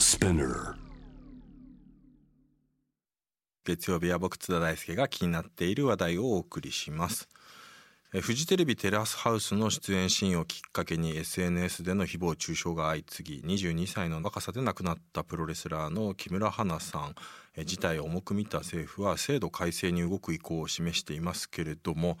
Spinner 月曜日は僕津田大輔が気になっている話題をお送りします。フジテレビテラスハウスの出演シーンをきっかけに SNS での誹謗中傷が相次ぎ22歳の若さで亡くなったプロレスラーの木村花さん。事態を重く見た政府は制度改正に動く意向を示していますけれども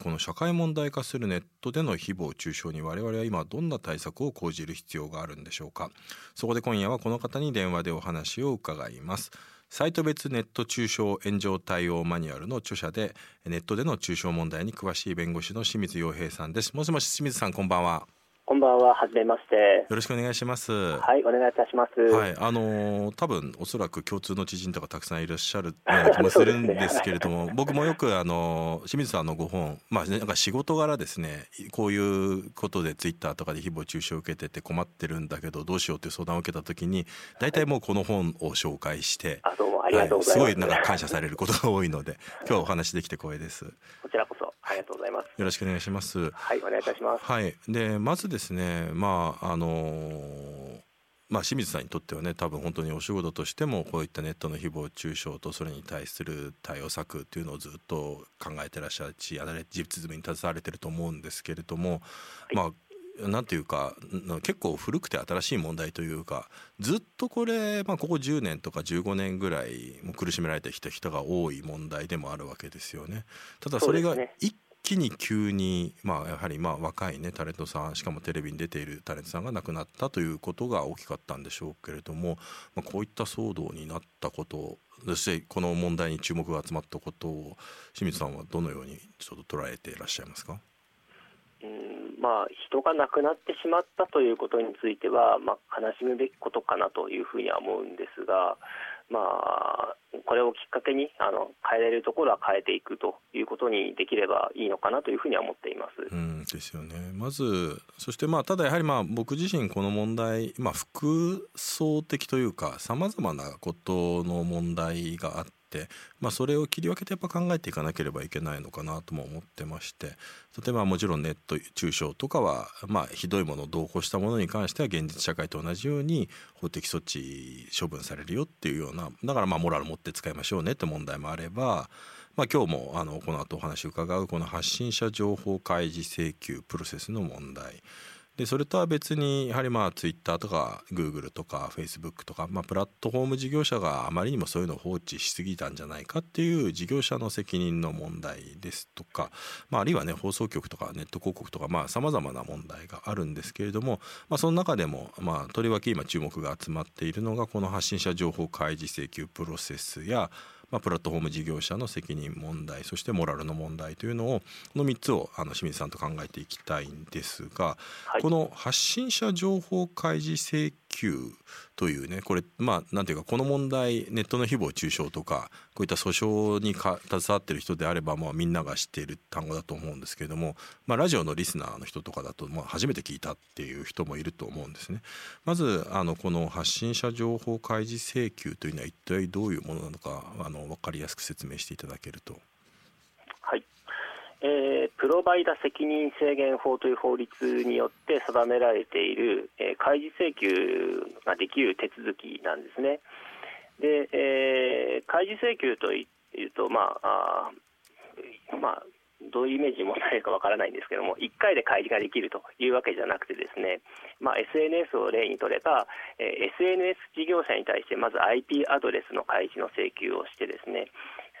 この社会問題化するネットでの誹謗中傷に我々は今どんな対策を講じる必要があるんでしょうか。そこで今夜はこの方に電話でお話を伺います。サイト別ネット中傷炎上対応マニュアルの著者でネットでの中傷問題に詳しい弁護士の清水洋平さんです。もしもし清水さんこんばんは。こんばんは、はじめまして。よろしくお願いしますはい、お願いいたします。はい、あのー多分おそらく共通の知人とかたくさんいらっしゃる気もするんですけれども、僕もよくあのー清水さんのご本、まあねなんか仕事柄ですね、こういうことでツイッターとかで誹謗中傷を受けてて困ってるんだけどどうしようという相談を受けた時に、大体もうこの本を紹介して、あ、どうもありがとうございます。はい、すごいなんか感謝されることが多いので、今日はお話できて光栄です。よこちらこそ、ありがとうございます。ろしくお願いします。はい、お願いいたします。はい、でまずですねまああのまあ、清水さんにとってはね多分本当にお仕事としてもこういったネットの誹謗中傷とそれに対する対応策っていうのをずっと考えてらっしゃるしやられ実務に携われてると思うんですけれども、まあなんていうかな結構古くて新しい問題というかずっとこれ、まあ、ここ10年とか15年ぐらいもう苦しめられてきた人が多い問題でもあるわけですよね。ただそれが一気に急に、まあ、やはりまあ若いねタレントさんしかもテレビに出ているタレントさんが亡くなったということが大きかったんでしょうけれども、まあ、こういった騒動になったことそしてこの問題に注目が集まったことを清水さんはどのようにちょっと捉えていらっしゃいますか？うん、まあ、人が亡くなってしまったということについては、まあ、悲しむべきことかなというふうには思うんですが、まあ、これをきっかけにあの変えられるところは変えていくということにできればいいのかなというふうには思っています。うんですよねまずそしてまあただやはりまあ僕自身この問題、まあ、複層的というかさまざまなことの問題があって、まあ、それを切り分けてやっぱ考えていかなければいけないのかなとも思ってまして例えばもちろんネット中傷とかは、まあ、ひどいものを同行したものに関しては現実社会と同じように法的措置処分されるよっていうようなだからまあモラル持って使いましょうねって問題もあれば。まあ、今日もあのこの後お話を伺うこの発信者情報開示請求プロセスの問題でそれとは別にやはりまあツイッターとかグーグルとかフェイスブックとか、まあ、プラットフォーム事業者があまりにもそういうのを放置しすぎたんじゃないかっていう事業者の責任の問題ですとか、まあ、あるいはね放送局とかネット広告とかさまざ、まな問題があるんですけれども、まあ、その中でも、まあ、とりわけ今注目が集まっているのがこの発信者情報開示請求プロセスやまあ、プラットフォーム事業者の責任問題そしてモラルの問題というのをこの3つをあの清水さんと考えていきたいんですが、はい。この発信者情報開示請求というねこれまあなんていうかこの問題ネットの誹謗中傷とかこういった訴訟に携わってる人であれば、まあ、みんなが知っている単語だと思うんですけれども、まあ、ラジオのリスナーの人とかだと、まあ、初めて聞いたっていう人もいると思うんですね。まずあのこの発信者情報開示請求というのは一体どういうものなのかあの分かりやすく説明していただけると。はいえープロバイダ責任制限法という法律によって定められている、えー開示請求ができる手続きなんですね。で、えー開示請求というと、まああまあ、どういうイメージに持たれるかわからないんですけども、1回で開示ができるというわけじゃなくてですね、まあ、SNS を例にとれば、えー SNS 事業者に対してまず IP アドレスの開示の請求をしてですね、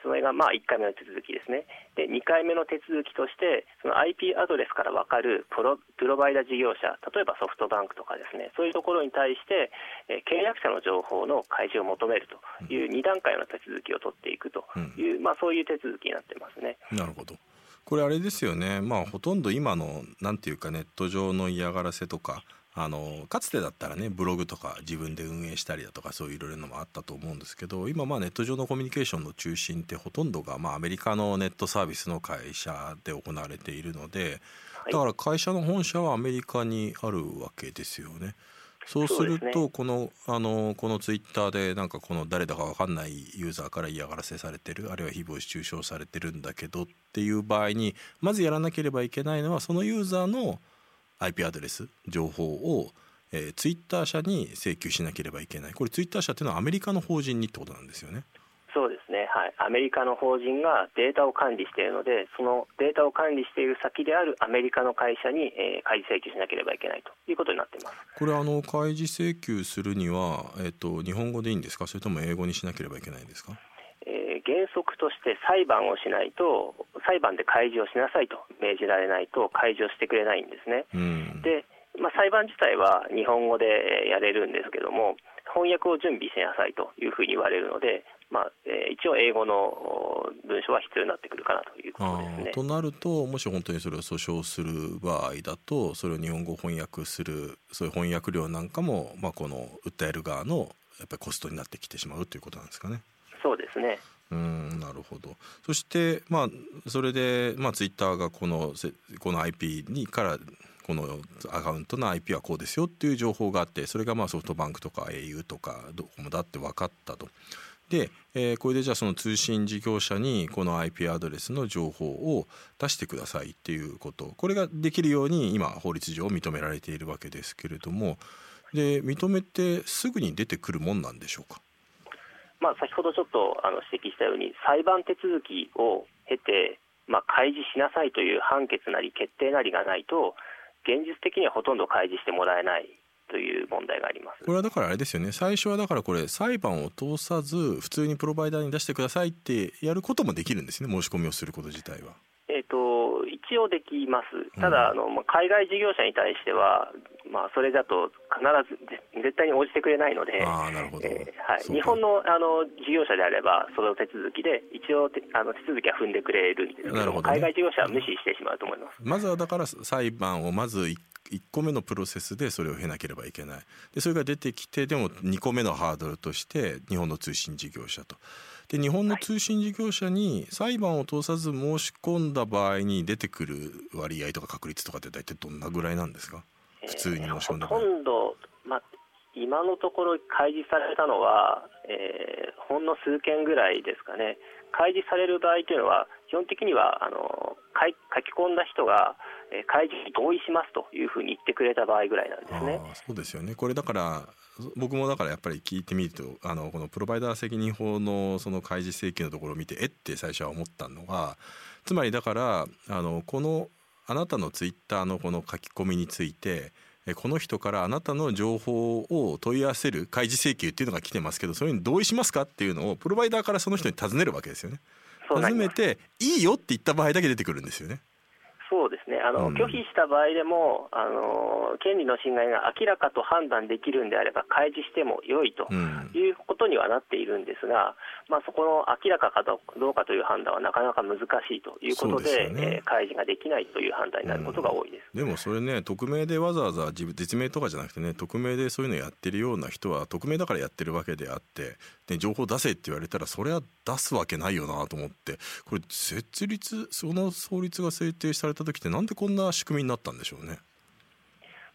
それがまあ1回目の手続きですね。で、2回目の手続きとして、その IP アドレスから分かるプロプロバイダ事業者、例えばソフトバンクとかですね、そういうところに対して、えー契約者の情報の開示を求めるという2段階の手続きを取っていくという、まあそういう手続きになってますね。なるほど。これあれですよね。まあほとんど今のなんていうかネット上の嫌がらせとかあのかつてだったらねブログとか自分で運営したりだとかそういういろいろなのもあったと思うんですけど今まあネット上のコミュニケーションの中心ってほとんどがまあアメリカのネットサービスの会社で行われているのではいだから会社の本社はアメリカにあるわけですよね。そうするとこのあのこのツイッターでなんかこの誰だか分かんないユーザーから嫌がらせされてるあるいは誹謗中傷されてるんだけどっていう場合にまずやらなければいけないのはそのユーザーの IP アドレス情報をえー、ツイッター社に請求しなければいけない。これツイッター社っていうのはアメリカの法人にってことなんですよね。そうですね、はい、アメリカの法人がデータを管理しているので、そのデータを管理している先であるアメリカの会社に、えー、開示請求しなければいけないということになっています。これあの、開示請求するには、えーと、日本語でいいんですか、それとも英語にしなければいけないんですか？えー、原則として裁判をしないと、裁判で開示をしなさいと命じられないと、開示をしてくれないんですね。うん、でまあ、裁判自体は日本語でやれるんですけども、翻訳を準備しなさいというふうに言われるので、まあえー、一応、英語の文章は必要になってくるかなということですね。となると、もし本当にそれを訴訟する場合だと、それを日本語翻訳する、そういう翻訳料なんかも、まあ、この訴える側のやっぱりコストになってきてしまうということなんですかね。そうですねうんなるほどそして、まあ、それで、まあ、ツイッターがこのこの IP にからこのアカウントの IP はこうですよっていう情報があってそれがまあソフトバンクとか au とかドコモだって分かったと。で、えー、これでじゃあその通信事業者にこの IP アドレスの情報を出してくださいっていうことこれができるように今法律上認められているわけですけれどもで認めてすぐに出てくるもんなんでしょうか？まあ、先ほどちょっとあの指摘したように裁判手続きを経て、まあ、開示しなさいという判決なり決定なりがないと現実的にはほとんど開示してもらえないという問題があります。これはだからあれですよね。最初はだからこれ裁判を通さず普通にプロバイダーに出してくださいってやることもできるんですね。申し込みをすること自体は。えーと、一応できます、ただ、あの海外事業者に対しては、まあ、それだと必ず絶対に応じてくれないので、あなるほど。えーはい、日本のあの事業者であれば、その手続きで、一応あの手続きは踏んでくれるんですけど、どね、海外事業者は無視してしまうと思います。まずはだから裁判をまず1 1個目のプロセスでそれを経なければいけない。でそれが出てきてでも2個目のハードルとして日本の通信事業者と。で日本の通信事業者に裁判を通さず申し込んだ場合に出てくる割合とか確率とかって大体どんなぐらいなんですか？普通に申し込んだ場合、えー、ほとんど、まあ、今のところ開示されたのは、えー、ほんの数件ぐらいですかね。開示される場合というのは基本的にはあの書き込んだ人が開示に同意しますというふうに言ってくれた場合ぐらいなんですね。そうですよね。これだから僕もだからやっぱり聞いてみるとあのこのプロバイダー責任法のその開示請求のところを見てえっ？て最初は思ったのはつまりだからあのこのあなたのツイッターのこの書き込みについてこの人からあなたの情報を問い合わせる開示請求っていうのが来てますけどそれに同意しますかっていうのをプロバイダーからその人に尋ねるわけですよね。尋ねていいよって言った場合だけ出てくるんですよね。ね。あの、うん、拒否した場合でもあの、権利の侵害が明らかと判断できるんであれば、開示しても良いということにはなっているんですが、うん、まあ、そこの明らかかどうかという判断はなかなか難しいということで、で、ね、えー、開示ができないという判断になることが多いです、うん、でもそれね、匿名でわざわざ実名とかじゃなくてね、匿名でそういうのやってるような人は、匿名だからやってるわけであって、で情報出せって言われたら、それは出すわけないよなと思って、これ、設立、その法律が制定された時って、なんでこんなな仕組みになったんでしょうね？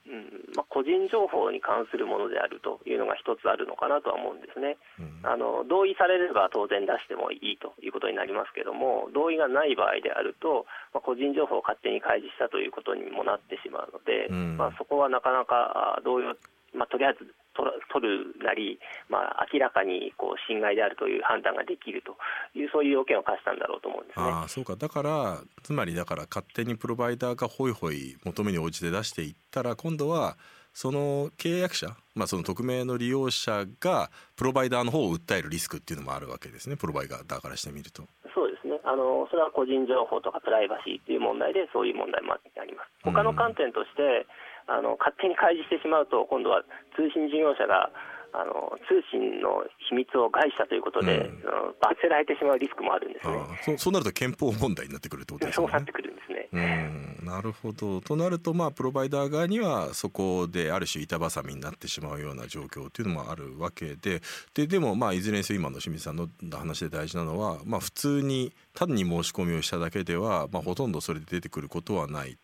うんまあ、個人情報に関するものであるというのが一つあるのかなとは思うんですね、うん、あの同意されれば当然出してもいいということになりますけども、同意がない場合であると、まあ、個人情報を勝手に開示したということにもなってしまうので、うん、まあ、そこはなかなか同意を、まあ、とりあえず取るなり、まあ、明らかにこう侵害であるという判断ができるというそういう要件を課したんだろうと思うんですね。あそうかだからつまりだから勝手にプロバイダーがホイホイ求めに応じて出していったら今度はその契約者、まあ、その匿名の利用者がプロバイダーの方を訴えるリスクっていうのもあるわけですねプロバイダーからしてみると。そうですねあのそれは個人情報とかプライバシーという問題でそういう問題もあります。他の観点として、うんあの勝手に開示してしまうと今度は通信事業者があの通信の秘密を害したということで、うん、罰せられてしまうリスクもあるんですね。そそうなると憲法問題になってくるってことですね。そうなってくるんですね。うんなるほど。となるとまあプロバイダー側にはそこである種板挟みになってしまうような状況っていうのもあるわけでででもまあいずれにせよ今の清水さんの話で大事なのは、まあ、普通に単に申し込みをしただけでは、まあ、ほとんどそれで出てくることはない。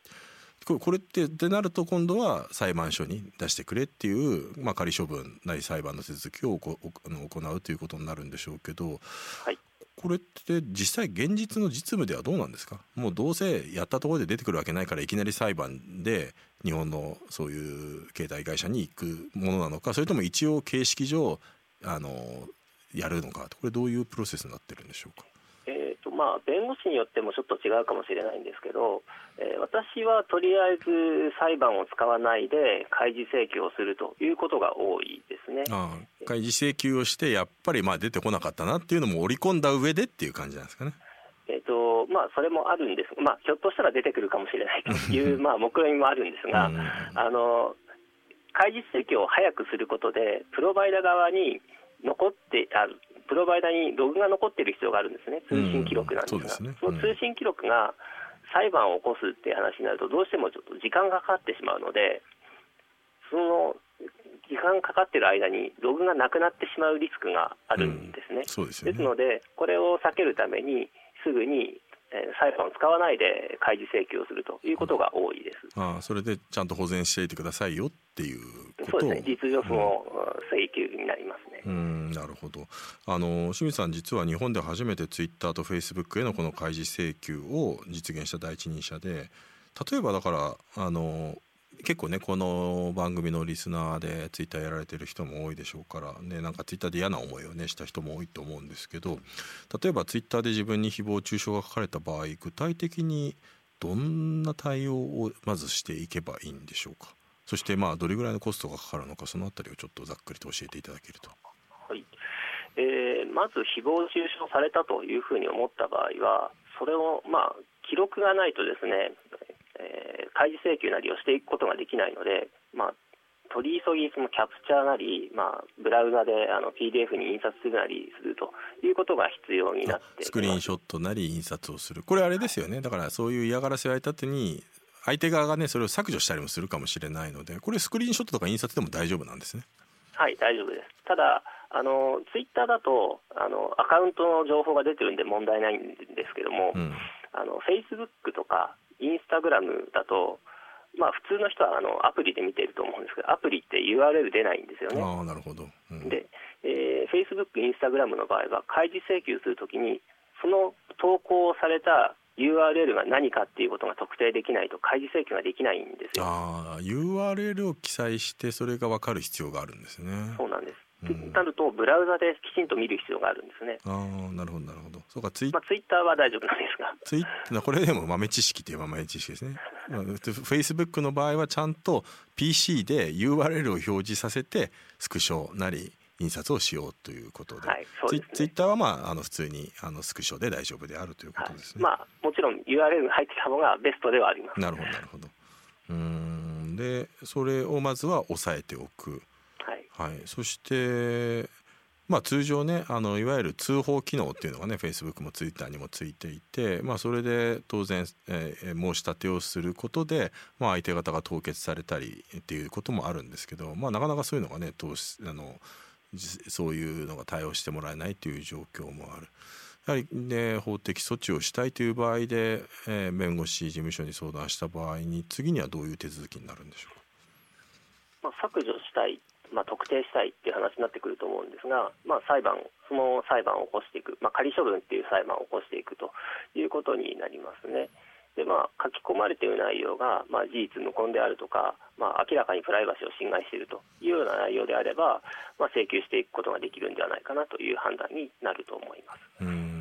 これってってなると今度は裁判所に出してくれっていう、まあ、仮処分なり裁判の手続きを行うということになるんでしょうけど、はい、これって実際現実の実務ではどうなんですか？もうどうせやったところで出てくるわけないからいきなり裁判で日本のそういう携帯会社に行くものなのかそれとも一応形式上あのやるのかこれどういうプロセスになってるんでしょうか？まあ、弁護士によってもちょっと違うかもしれないんですけど、えー、私はとりあえず裁判を使わないで開示請求をするということが多いですね。ああ開示請求をしてやっぱりまあ出てこなかったなっていうのも織り込んだ上でっていう感じなんですかね。えーとまあ、それもあるんです、まあ、ひょっとしたら出てくるかもしれないという まあ目論見もあるんですが、あの開示請求を早くすることで、プロバイダ側に残ってあるプロバイダーにログが残っている必要があるんですね、通信記録なんですが、そ、ねうん、その通信記録が裁判を起こすっていう話になると、どうしてもちょっと時間がかかってしまうので、その時間かかっている間にログがなくなってしまうリスクがあるんですね。うん、ですね。ですので、これを避けるために、すぐに裁判を使わないで開示請求をするということが多いです。ああそれでちゃんと保全していてくださいよっていうそうですね、実情その請求になりますね。うん、なるほど。あの清水さん実は日本で初めてツイッターとフェイスブックへのこの開示請求を実現した第一人者で、例えばだからあの結構ねこの番組のリスナーでツイッターやられてる人も多いでしょうからねなんかツイッターで嫌な思いをねした人も多いと思うんですけど例えばツイッターで自分に誹謗中傷が書かれた場合具体的にどんな対応をまずしていけばいいんでしょうか？そしてまあどれぐらいのコストがかかるのかそのあたりをちょっとざっくりと教えていただけると。はいえー、まず誹謗中傷されたというふうに思った場合はそれをまあ記録がないとですねえー、開示請求なりをしていくことができないので、まあ、取り急ぎそのキャプチャーなり、まあ、ブラウザであの PDF に印刷するなりするということが必要になってスクリーンショットなり印刷をする。これあれですよね。だからそういう嫌がらせを相手に相手側がねそれを削除したりもするかもしれないのでこれスクリーンショットとか印刷でも大丈夫なんですね。はい大丈夫です。ただあのツイッターだとあのアカウントの情報が出てるんで問題ないんですけども、うん、あのフェイスブックとかインスタグラムだと、まあ、普通の人はあのアプリで見ていると思うんですけど、アプリって URL 出ないんですよね。あなるほど、うん、で、えー、Facebook、インスタグラムの場合は、開示請求するときに、その投稿された URL が何かっていうことが特定できないと開示請求ができないんですよ。ああ、URL を記載してそれが分かる必要があるんですね。そうなんです。なるとブラウザできちんと見る必要があるんですね。ああ、なるほどなるほど。そうかツイ,、まあ、ツイッターは大丈夫なんですが。ツイッこれでも豆知識といえば豆知識ですね。フェイスブックの場合はちゃんと PC で URL を表示させてスクショなり印刷をしようということで、はいでね、ツイッターはまああの普通にあのスクショで大丈夫であるということですね。はい、まあもちろん URL が入ってた方がベストではあります。なるほどなるほど。うんでそれをまずは押さえておく。はい、そしてまあ、通常ねあのいわゆる通報機能っていうのがねフェイスブックもツイッターにもついていて、まあ、それで当然、えー、申し立てをすることで、まあ、相手方が凍結されたりっていうこともあるんですけど、まあ、なかなかそういうのがね投資あのそういうのが対応してもらえないという状況もある。やはりね法的措置をしたいという場合で、えー、弁護士事務所に相談した場合に次にはどういう手続きになるんでしょうか、まあ、削除したいまあ、特定したいっていう話になってくると思うんですが、まあ、裁判その裁判を起こしていく、まあ、仮処分っていう裁判を起こしていくということになりますね。でまあ、書き込まれている内容が、まあ、事実無根であるとか、まあ、明らかにプライバシーを侵害しているというような内容であれば、まあ、請求していくことができるんではないかなという判断になると思います。うん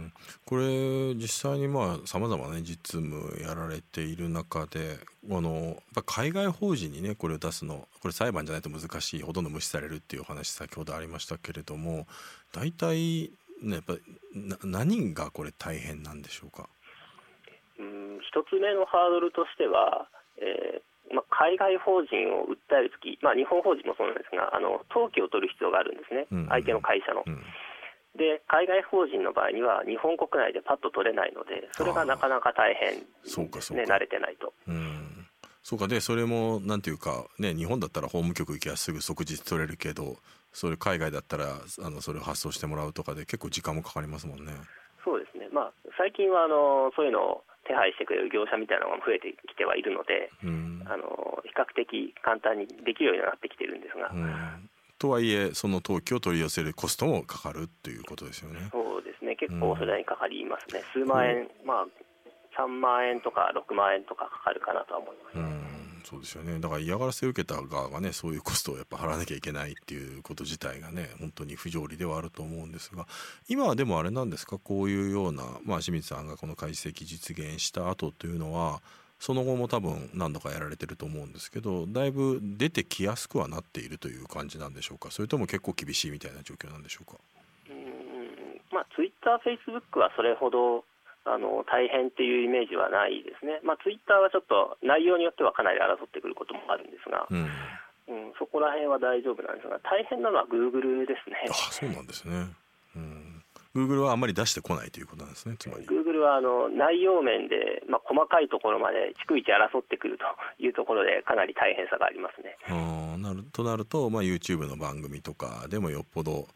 これ実際にさまざ、まね実務やられている中であの海外法人にねこれを出すのこれ裁判じゃないと難しいほとんど無視されるっていうお話先ほどありましたけれども大体、ね、やっぱ何がこれ大変なんでしょうか？一つ目のハードルとしては、えーまあ、海外法人を訴えるとき、まあ、日本法人もそうなんですがあの登記を取る必要があるんですね、うん。うん、相手の会社の。うん。で海外法人の場合には日本国内でパッと取れないのでそれがなかなか大変ですね慣れてないと。うん。そうか。でそれもなんていうかね日本だったら法務局行けばすぐ即日取れるけどそれ海外だったらあのそれを発送してもらうとかで結構時間もかかりますもんね。そうですね。まあ最近はあのそういうのを手配してくれる業者みたいなのが増えてきてはいるので、うん、あの比較的簡単にできるようになってきてるんですが。うん。とはいえその登記を取り寄せるコストもかかるっていうことですよね。そうですね。結構それにかかりますね、うん、数万円、まあ3万円とか6万円とかかかるかなとは思います。そうですよね。だから嫌がらせを受けた側がねそういうコストをやっぱ払わなきゃいけないっていうこと自体がね本当に不条理ではあると思うんですが今はでもあれなんですか？こういうような、まあ、清水さんがこの解析実現した後というのはその後も多分何度かやられてると思うんですけどだいぶ出てきやすくはなっているという感じなんでしょうか？それとも結構厳しいみたいな状況なんでしょうか？うんまあ、ツイッター、フェイスブックはそれほどあの大変っていうイメージはないですね、まあ、ツイッターはちょっと内容によってはかなり争ってくることもあるんですが、うん、うん、そこら辺は大丈夫なんですが、大変なのはグーグルですね。あそうなんですね、うんグーグルはあんまり出してこないということなんですね、つまり。グーグルはあの内容面で、まあ、細かいところまで逐一争ってくるというところで、かなり大変さがありますね。あなるとなると、まあ、YouTube の番組とかでもよっぽど、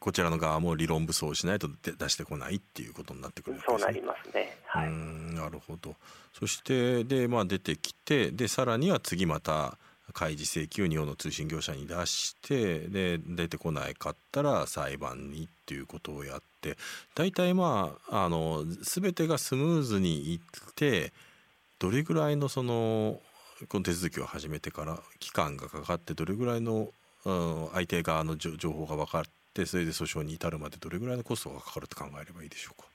こちらの側も理論武装しないと出してこないっていうことになってくる、ね、そうなりますね。はい、なるほど。そしてで、まあ、出てきてでさらには次また開示請求を日本の通信業者に出してで出てこないかったら裁判にっていうことをやって大体まああの全てがスムーズにいってどれぐらいのそのこの手続きを始めてから期間がかかってどれぐらいの、うん、相手側の情報が分かってそれで訴訟に至るまでどれぐらいのコストがかかると考えればいいでしょうか？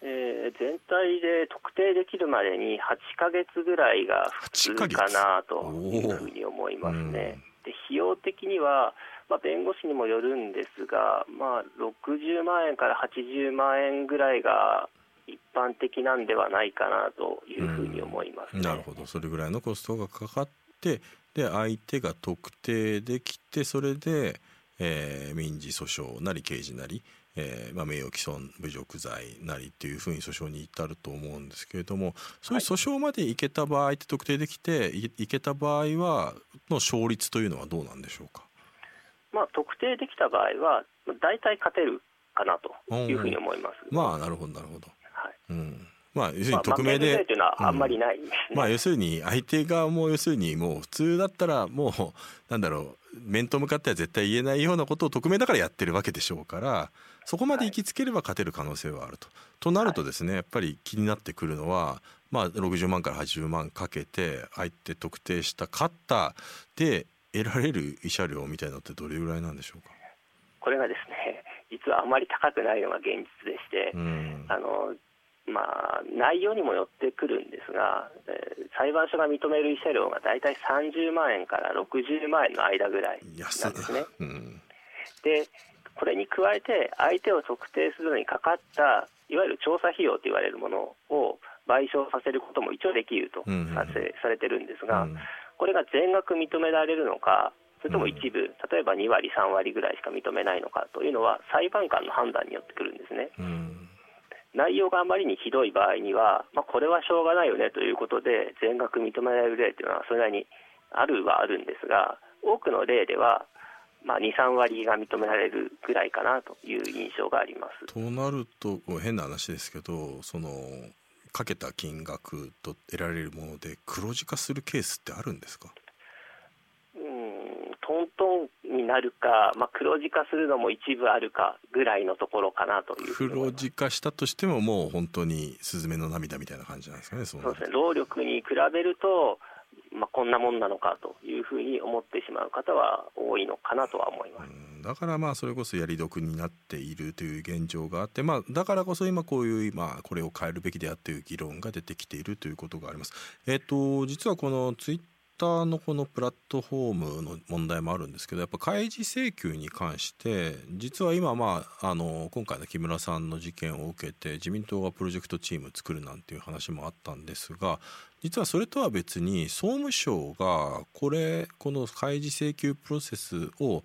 えー、全体で特定できるまでに8か月ぐらいが普通かなというふうに思いますね。で費用的には、まあ、弁護士にもよるんですが、まあ、60万円から80万円ぐらいが一般的なんではないかなというふうに思います、ね、なるほど。それぐらいのコストがかかってで相手が特定できてそれで、えー、民事訴訟なり刑事なりえーまあ、名誉毀損侮辱罪なりっていうふうに訴訟に至ると思うんですけれどもそういう訴訟までいけた場合って特定できていいけた場合はの勝率というのはどうなんでしょうか、まあ、特定できた場合は大体勝てるかなというふうに思います。まあなるほどなるほど。はい。うんまあ、要するに匿名で、まあ、あんまりない、ね。うん、まあ、要するに相手側も要するにもう普通だったらもうなんだろう面と向かっては絶対言えないようなことを匿名だからやってるわけでしょうからそこまで行きつければ勝てる可能性はあると。となるとですねやっぱり気になってくるのは、まあ、60万から80万かけて相手特定した勝ったで得られる慰謝料みたいなのってどれぐらいなんでしょうか？これがですね実はあまり高くないのが現実でして、うん、あのまあ、内容にもよってくるんですが、えー、裁判所が認める慰謝料が大体30万円から60万円の間ぐらいなんですね。うん、でこれに加えて相手を特定するのにかかったいわゆる調査費用と言われるものを賠償させることも一応できるとさせ、されてるんですが、これが全額認められるのかそれとも一部、例えば2割、3割ぐらいしか認めないのかというのは裁判官の判断によってくるんですね。内容があまりにひどい場合には、まあ、これはしょうがないよねということで全額認められる例というのはそれなりにあるはあるんですが多くの例ではまあ、2、3割が認められるぐらいかなという印象があります。となると変な話ですけどそのかけた金額と得られるもので黒字化するケースってあるんですか？うんトントンになるか、まあ、黒字化するのも一部あるかぐらいのところかなという黒字化したとしてももう本当にスズメの涙みたいな感じなんですかねそうですね労力に比べるとまあ、こんなもんなのかというふうに思ってしまう方は多いのかなとは思います。だからまあそれこそやり得になっているという現状があって、まあ、だからこそ今こういう今これを変えるべきであっていう議論が出てきているということがあります。えっ、と実はこのツイッターのこのプラットフォームの問題もあるんですけどやっぱ開示請求に関して実は今まああの今回の木村さんの事件を受けて自民党がプロジェクトチーム作るなんていう話もあったんですが実はそれとは別に総務省がこれこの開示請求プロセスを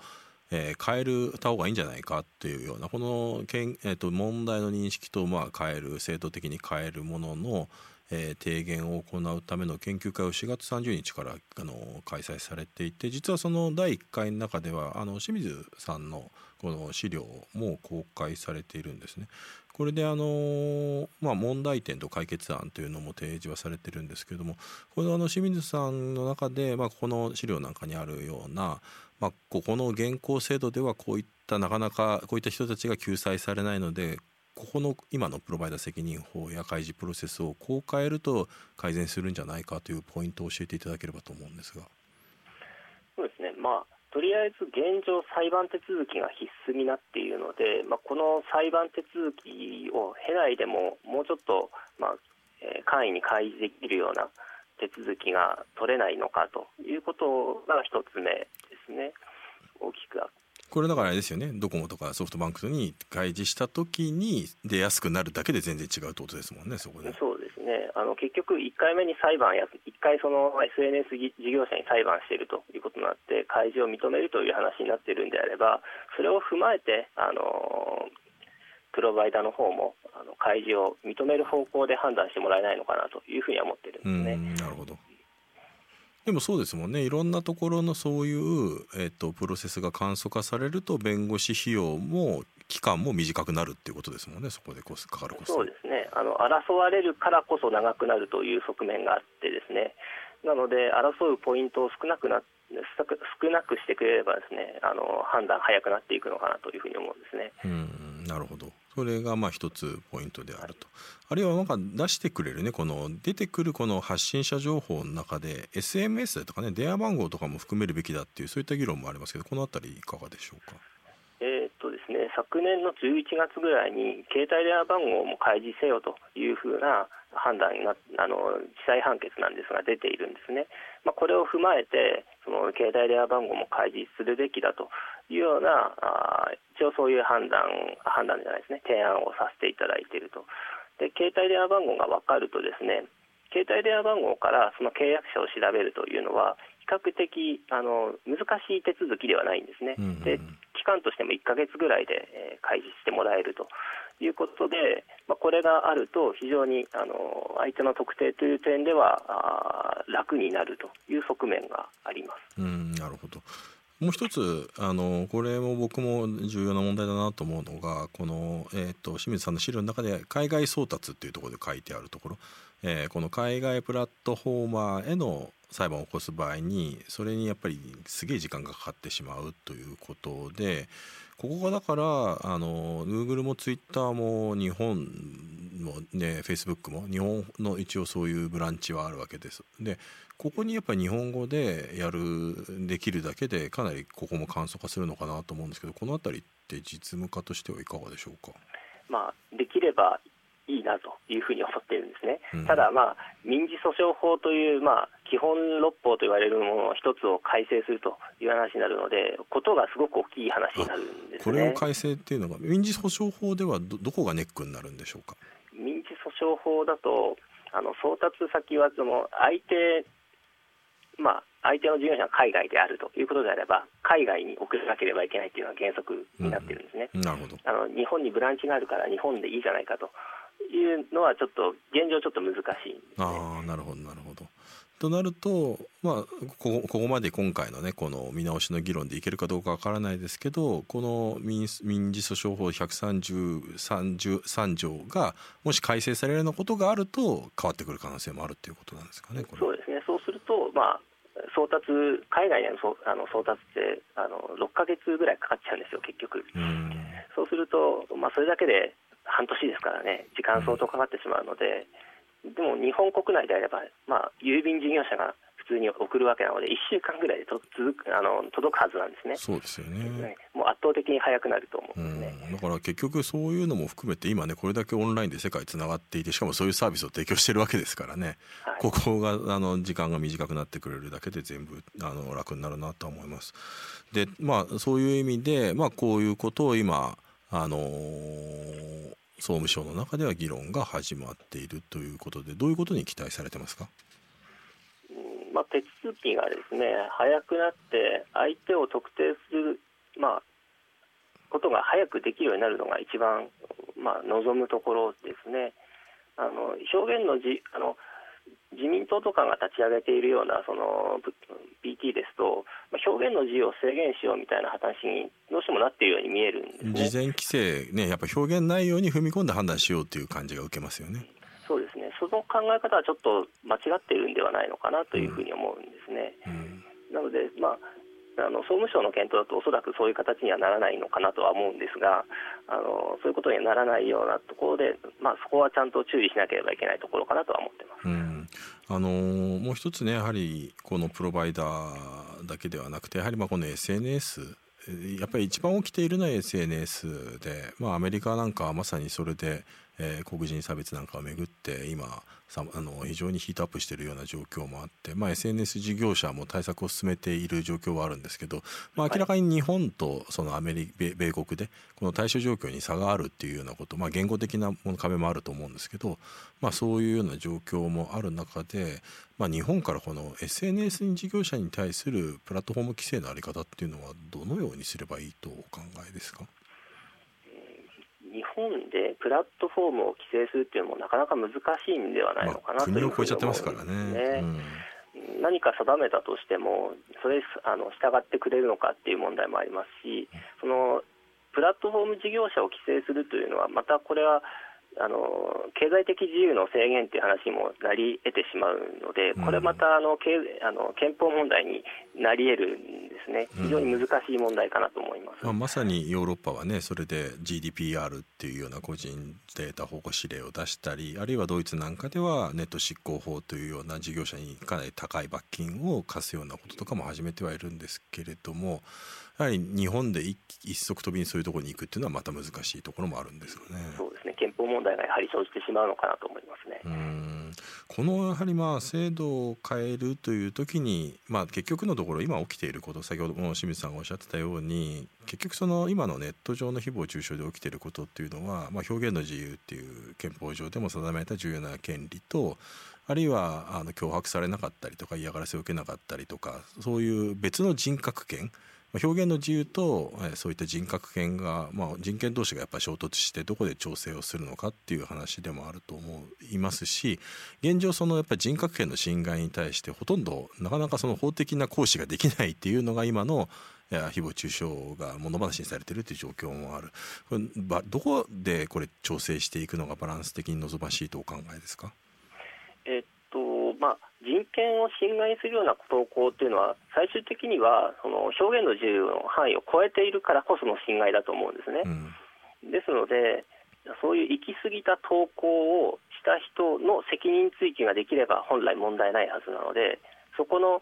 え、変えるた方がいいんじゃないかっていうようなこのけん、えー、と問題の認識とまあ変える制度的に変えるものの、えー、提言を行うための研究会を4月30日からあの開催されていて実はその第1回の中ではあの清水さんのこの資料も公開されているんですね。これであの、まあ、問題点と解決案というのも提示はされてるんですけれどもこのあの清水さんの中で、まあ、この資料なんかにあるような、まあ、ここの現行制度ではこういったなかなかこういった人たちが救済されないのでここの今のプロバイダ責任法や開示プロセスをこう変えると改善するんじゃないかというポイントを教えていただければと思うんですが。そうですね、まあ、とりあえず現状、裁判手続きが必須になっているので、まあ、この裁判手続きを経ないでも、もうちょっと、まあえー、簡易に開示できるような手続きが取れないのかということが一つ目ですね、大きくあこれだからあれですよね。ドコモとかソフトバンクに開示した時に出やすくなるだけで全然違うってことですもんねそこでそうですね。あの結局1回目に裁判や1回その SNS 事業者に裁判しているということになって開示を認めるという話になっているんであればそれを踏まえてあのプロバイダーの方もあの開示を認める方向で判断してもらえないのかなというふうには思ってるんですね。なるほどでもそうですもんね。いろんなところのそういう、えーと、プロセスが簡素化されると弁護士費用も期間も短くなるっていうことですもんね。そこでコスかかるコスそうですね。あの争われるからこそ長くなるという側面があってですね。なので争うポイントを少なくな少なくしてくれればですねあの判断早くなっていくのかなというふうに思うんですね。うんなるほどそれがまあ一つポイントであると。あるいはなんか出してくれるねこの出てくるこの発信者情報の中で SMS とかね電話番号とかも含めるべきだっていうそういった議論もありますけどこの辺りいかがでしょうか？えー、っとですね、昨年の11月ぐらいに携帯電話番号も開示せよというふうな判断があの地裁判決なんですが出ているんですね、まあ、これを踏まえてその携帯電話番号も開示するべきだと。いうようなあ一応そういう判断判断じゃないですね。提案をさせていただいていると。で携帯電話番号が分かるとですね携帯電話番号からその契約者を調べるというのは比較的あの難しい手続きではないんですね、うんうん、で期間としても1ヶ月ぐらいで、えー、開示してもらえるということで、まあ、これがあると非常にあの相手の特定という点ではあ楽になるという側面があります。うんなるほどもう一つあのこれも僕も重要な問題だなと思うのがこの、えーと、清水さんの資料の中で海外送達っていうところで書いてあるところ、えー、この海外プラットフォーマーへの裁判を起こす場合にそれにやっぱりすげえ時間がかかってしまうということでここがだからあの Google も Twitter も日本もね Facebook も日本の一応そういうブランチはあるわけです。でここにやっぱり日本語でやるできるだけでかなりここも簡素化するのかなと思うんですけどこの辺りって実務家としてはいかがでしょうか？まあ、できればいいなというふうに思っているんですね、うん、ただ、まあ、民事訴訟法という、まあ、基本六法と言われるものの一つを改正するという話になるので、ことがすごく大きい話になるんです、ね、これを改正っていうのが、民事訴訟法ではどどこがネックになるんでしょうか？民事訴訟法だと、あの送達先はその相手まあ、相手の事業者が海外であるということであれば、海外に送らなければいけないというのが原則になっているんですね、うん、なるほど。あの日本にブランチがあるから、日本でいいじゃないかというのは、ちょっと現状、ちょっと難しい、ね、あなるほど、なるほど。となると、まあ、こここまで今回のねこの見直しの議論でいけるかどうかわからないですけどこの民民事訴訟法133条がもし改正されるようなことがあると変わってくる可能性もあるということなんですかねそうですね。そうすると、まあ、送達海外への送あの送達ってあの6か月ぐらいかかっちゃうんですよ、結局。そうすると、まあ、それだけで半年ですからね、時間相当かかってしまうので、でも日本国内であれば、まあ、郵便事業者が普通に送るわけなので、1週間ぐらいでと続くあの届くはずなんですね。そうですよね。もう圧倒的に早くなると思うんですね。だから結局そういうのも含めて今ねこれだけオンラインで世界つながっていてしかもそういうサービスを提供してるわけですからね、はい、ここがあの時間が短くなってくれるだけで全部あの楽になるなと思います。でまあそういう意味でまあこういうことを今あのー、総務省の中では議論が始まっているということでどういうことに期待されてますか？まあ、手続きがですね早くなって相手を特定する、まあ、ことが早くできるようになるのが一番、まあ、望むところですね。あの表現のじあの自民党とかが立ち上げているようなその BT、表現の自由を制限しようみたいな話にどうしてもなっているように見えるんですね。事前規制ねやっぱ表現内容に踏み込んで判断しようという感じが受けますよね。そうですね。その考え方はちょっと間違っているんではないのかなというふうに思うんですね。うんうん、なのでまああの総務省の検討だとおそらくそういう形にはならないのかなとは思うんですがあのそういうことにはならないようなところで、まあ、そこはちゃんと注意しなければいけないところかなとは思ってます。うんあのもう一つねやはりこのプロバイダーだけではなくてやはりまあこの SNS やっぱり一番起きているのは SNS で、まあ、アメリカなんかはまさにそれで、えー、黒人差別なんかをめぐって今さあの非常にヒートアップしているような状況もあって、まあ、SNS 事業者も対策を進めている状況はあるんですけど、まあ、明らかに日本とそのアメリカ米国でこの対処状況に差があるっていうようなこと、まあ、言語的な壁もあると思うんですけど、まあ、そういうような状況もある中で、まあ、日本からこの SNS 事業者に対するプラットフォーム規制の在り方っていうのはどのようにすればいいとお考えですか？日本でプラットフォームを規制するっていうのもなかなか難しいんではないのかなというふうに思うんですね。何か定めたとしてもそれあの従ってくれるのかっていう問題もありますしそのプラットフォーム事業者を規制するというのはまたこれはあの経済的自由の制限という話にもなり得てしまうので、これまたあの、あの憲法問題になり得るんですね、非常に難しい問題かなと思います、うん、まあ、まさにヨーロッパはね、それで GDPR っていうような個人データ保護指令を出したり、あるいはドイツなんかではネット執行法というような事業者にかなり高い罰金を課すようなこととかも始めてはいるんですけれども、やはり日本で一足飛びにそういうところに行くっていうのはまた難しいところもあるんですかね。そうですね。憲法問題がやはり生じてしまうのかなと思いますね。うん。このやはりまあ制度を変えるという時に、まあ、結局のところ今起きていること先ほども清水さんがおっしゃってたように結局その今のネット上の誹謗中傷で起きていることっていうのは、まあ、表現の自由っていう憲法上でも定められた重要な権利とあるいはあの脅迫されなかったりとか嫌がらせを受けなかったりとかそういう別の人格権表現の自由と、えそういった人格権が、まあ、人権同士がやっぱり衝突してどこで調整をするのかっていう話でもあると思いますし現状そのやっぱり人格権の侵害に対してほとんどなかなかその法的な行使ができないっていうのが今の誹謗中傷が物話にされてるという状況もある。これどこでこれ調整していくのがバランス的に望ましいとお考えですか？まあ人権を侵害するような投稿というのは最終的にはその表現の自由の範囲を超えているからこその侵害だと思うんですね。うん、ですのでそういう行き過ぎた投稿をした人の責任追及ができれば本来問題ないはずなのでそこの、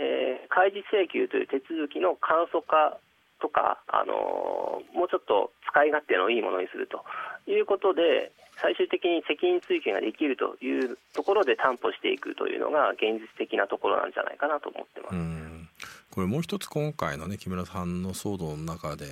えー、開示請求という手続きの簡素化とか、あのー、もうちょっと使い勝手のいいものにするということで最終的に責任追及ができるというところで担保していくというのが現実的なところなんじゃないかなと思ってます。これもう一つ今回のね木村さんの騒動の中で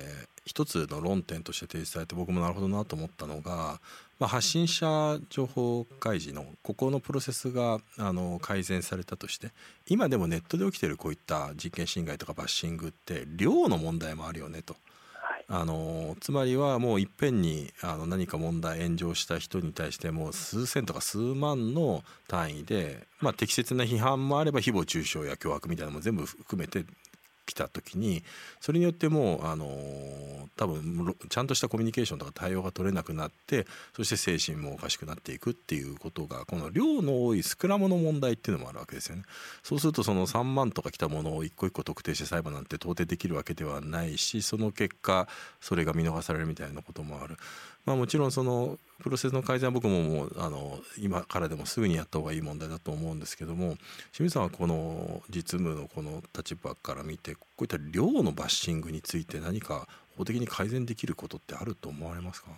一つの論点として提示されて僕もなるほどなと思ったのが、まあ、発信者情報開示のここのプロセスがあの改善されたとして今でもネットで起きてるこういった人権侵害とかバッシングって量の問題もあるよねと。あのつまりはもういっぺんにあの何か問題炎上した人に対してもう数千とか数万の単位で、まあ、適切な批判もあれば誹謗中傷や脅迫みたいなのも全部含めて来た時にそれによってもうあの多分ちゃんとしたコミュニケーションとか対応が取れなくなってそして精神もおかしくなっていくっていうことがこの量の多いスクラムの問題っていうのもあるわけですよね。そうするとその3万とか来たものを一個一個特定して裁判なんて到底できるわけではないしその結果それが見逃されるみたいなこともある。まあ、もちろんそのプロセスの改善は僕ももうあの今からでもすぐにやった方がいい問題だと思うんですけども清水さんはこの実務のこの立場から見てこういった量のバッシングについて何か法的に改善できることってあると思われますか？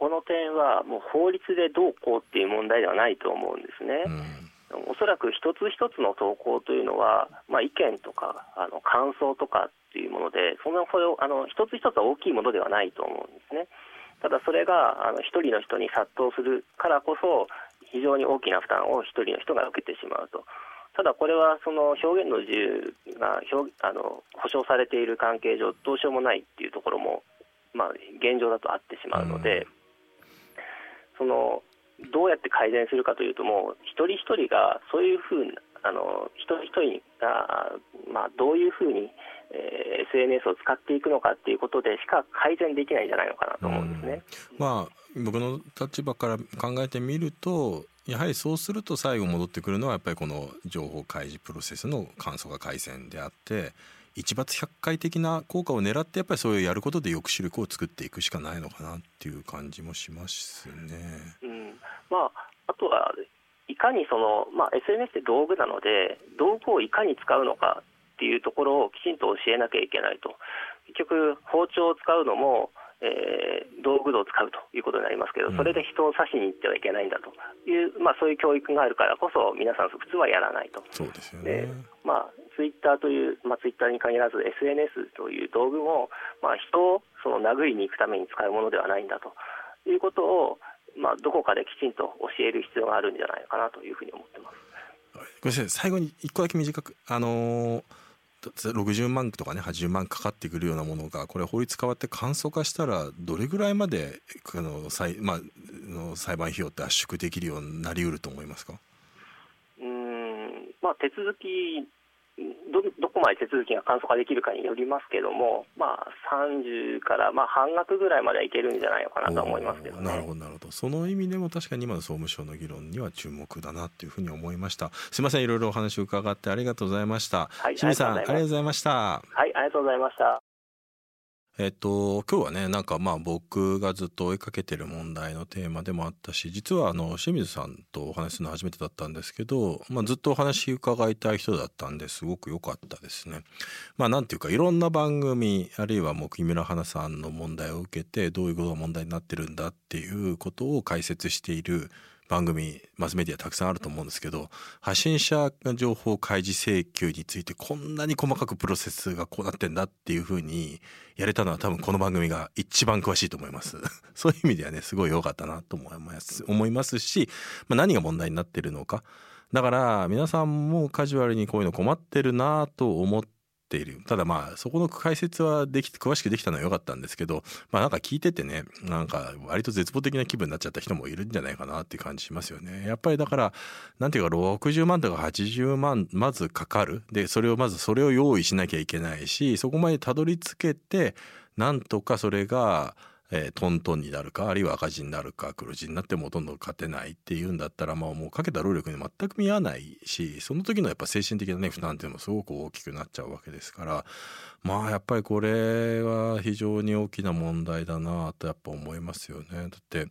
この点はもう法律でどうこうっていう問題ではないと思うんですね。うんおそらく一つ一つの投稿というのは、まあ、意見とかあの感想とかっていうものでそんなあの一つ一つは大きいものではないと思うんですね。ただそれがあの一人の人に殺到するからこそ非常に大きな負担を一人の人が受けてしまうと。ただこれはその表現の自由が表あの保障されている関係上どうしようもないっていうところも、まあ、現状だとあってしまうので、そのどうやって改善するかというともう一人一人がそういうふうなあの一人一人が、まあ、どういうふうに、えー、SNS を使っていくのかっていうことでしか改善できないんじゃないのかなと思うんですね。まあ僕の立場から考えてみるとやはりそうすると最後戻ってくるのはやっぱりこの情報開示プロセスの簡素化改善であって一罰百回的な効果を狙ってやっぱりそういうやることで抑止力を作っていくしかないのかなっていう感じもしますね。うんまあ、あとはいかにその、まあ、SNS って道具なので道具をいかに使うのかっていうところをきちんと教えなきゃいけないと結局包丁を使うのもえー、道具を使うということになりますけど、それで人を刺しに行ってはいけないんだという、まあ、そういう教育があるからこそ、皆さん、普通はやらないと。そうですよねまあ、ツイッターという、まあ、ツイッターに限らず、SNS という道具も、まあ、人をその殴りに行くために使うものではないんだということを、まあ、どこかできちんと教える必要があるんじゃないかなというふうに思ってます。ごめんなさい最後に一個だけ短くあのー60万とかね80万かかってくるようなものがこれ法律変わって簡素化したらどれぐらいまであの裁,、まあ、の裁判費用って圧縮できるようになりうると思いますか？うんまあ手続きどどこまで手続きが簡素化できるかによりますけども、まあ、30からまあ半額ぐらいまではいけるんじゃないのかなと思いますけど、ね、なるほどなるほど。その意味でも確かに今の総務省の議論には注目だなというふうに思いました。すみませんいろいろお話を伺ってありがとうございました、はい、清水さんありがとうございました。はいありがとうございましたえっと、今日はねなんかまあ僕がずっと追いかけてる問題のテーマでもあったし実はあの清水さんとお話するの初めてだったんですけど、まあ、ずっとお話伺いたい人だったんですごく良かったですね。まあなんていうかいろんな番組あるいはもう木村花さんの問題を受けてどういうことが問題になってるんだっていうことを解説している番組マスメディアたくさんあると思うんですけど発信者情報開示請求についてこんなに細かくプロセスがこうなってんだっていうふうにやれたのは多分この番組が一番詳しいと思います。そういう意味ではねすごい良かったなと思います思いますし、まあ、何が問題になってるのか。だから皆さんもカジュアルにこういうの困ってるなと思ってている。ただまあそこの解説はでき詳しくできたのは良かったんですけどまあなんか聞いててねなんか割と絶望的な気分になっちゃった人もいるんじゃないかなっていう感じしますよね。やっぱりだからなんていうか60万とか80万まずかかる。でそれをまずそれを用意しなきゃいけないしそこまでたどり着けてなんとかそれがえー、トントンになるかあるいは赤字になるか黒字になってもほとんどん勝てないっていうんだったら、まあ、もうかけた労力に全く見合わないしその時のやっぱ精神的なね負担っていうのもすごく大きくなっちゃうわけですからまあやっぱりこれは非常に大きな問題だなとやっぱ思いますよね。だって、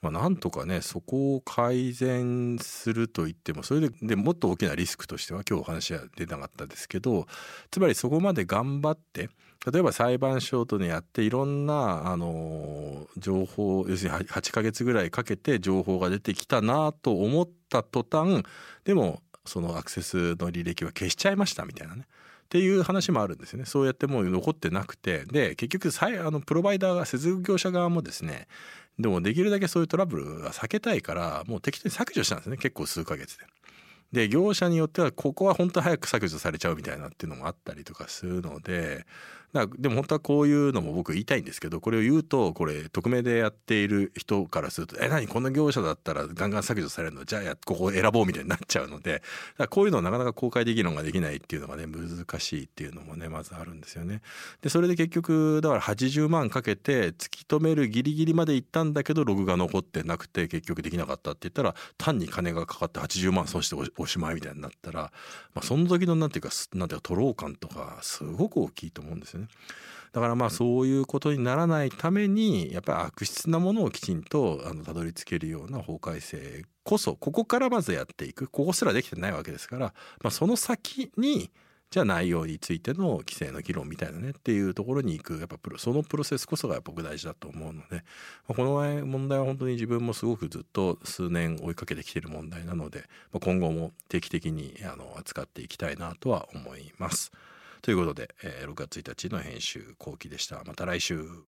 まあ、なんとかねそこを改善すると言ってもそれででもっと大きなリスクとしては今日お話は出なかったですけどつまりそこまで頑張って例えば裁判所とねやっていろんなあの情報要するに8ヶ月ぐらいかけて情報が出てきたなと思った途端でもそのアクセスの履歴は消しちゃいましたみたいなね。っていう話もあるんですよね。そうやってもう残ってなくて。で結局あのプロバイダーが接続業者側もですねでもできるだけそういうトラブルは避けたいからもう適当に削除したんですね。結構数ヶ月で。で業者によってはここは本当早く削除されちゃうみたいなっていうのもあったりとかするのでだでも本当はこういうのも僕言いたいんですけどこれを言うとこれ匿名でやっている人からすると「え何こんな業者だったらガンガン削除されるの？じゃあここを選ぼう」みたいになっちゃうのでこういうのをなかなか公開できるのができないっていうのがね難しいっていうのもねまずあるんですよね。でそれで結局だから80万かけて突き止めるギリギリまで行ったんだけどログが残ってなくて結局できなかったって言ったら単に金がかかって80万損しておしまいみたいになったら、まあ、その時のなんていうかなんていうか徒労感とかすごく大きいと思うんですよね。だからまあそういうことにならないためにやっぱり悪質なものをきちんとあのたどり着けるような法改正こそここからまずやっていくここすらできてないわけですから、まあ、その先にじゃあ内容についての規制の議論みたいなねっていうところに行くやっぱプロそのプロセスこそが僕大事だと思うので、この問題は本当に自分もすごくずっと数年追いかけてきてる問題なので、今後も定期的にあの扱っていきたいなとは思います。ということで、えー、6月1日の編集後期でした。また来週。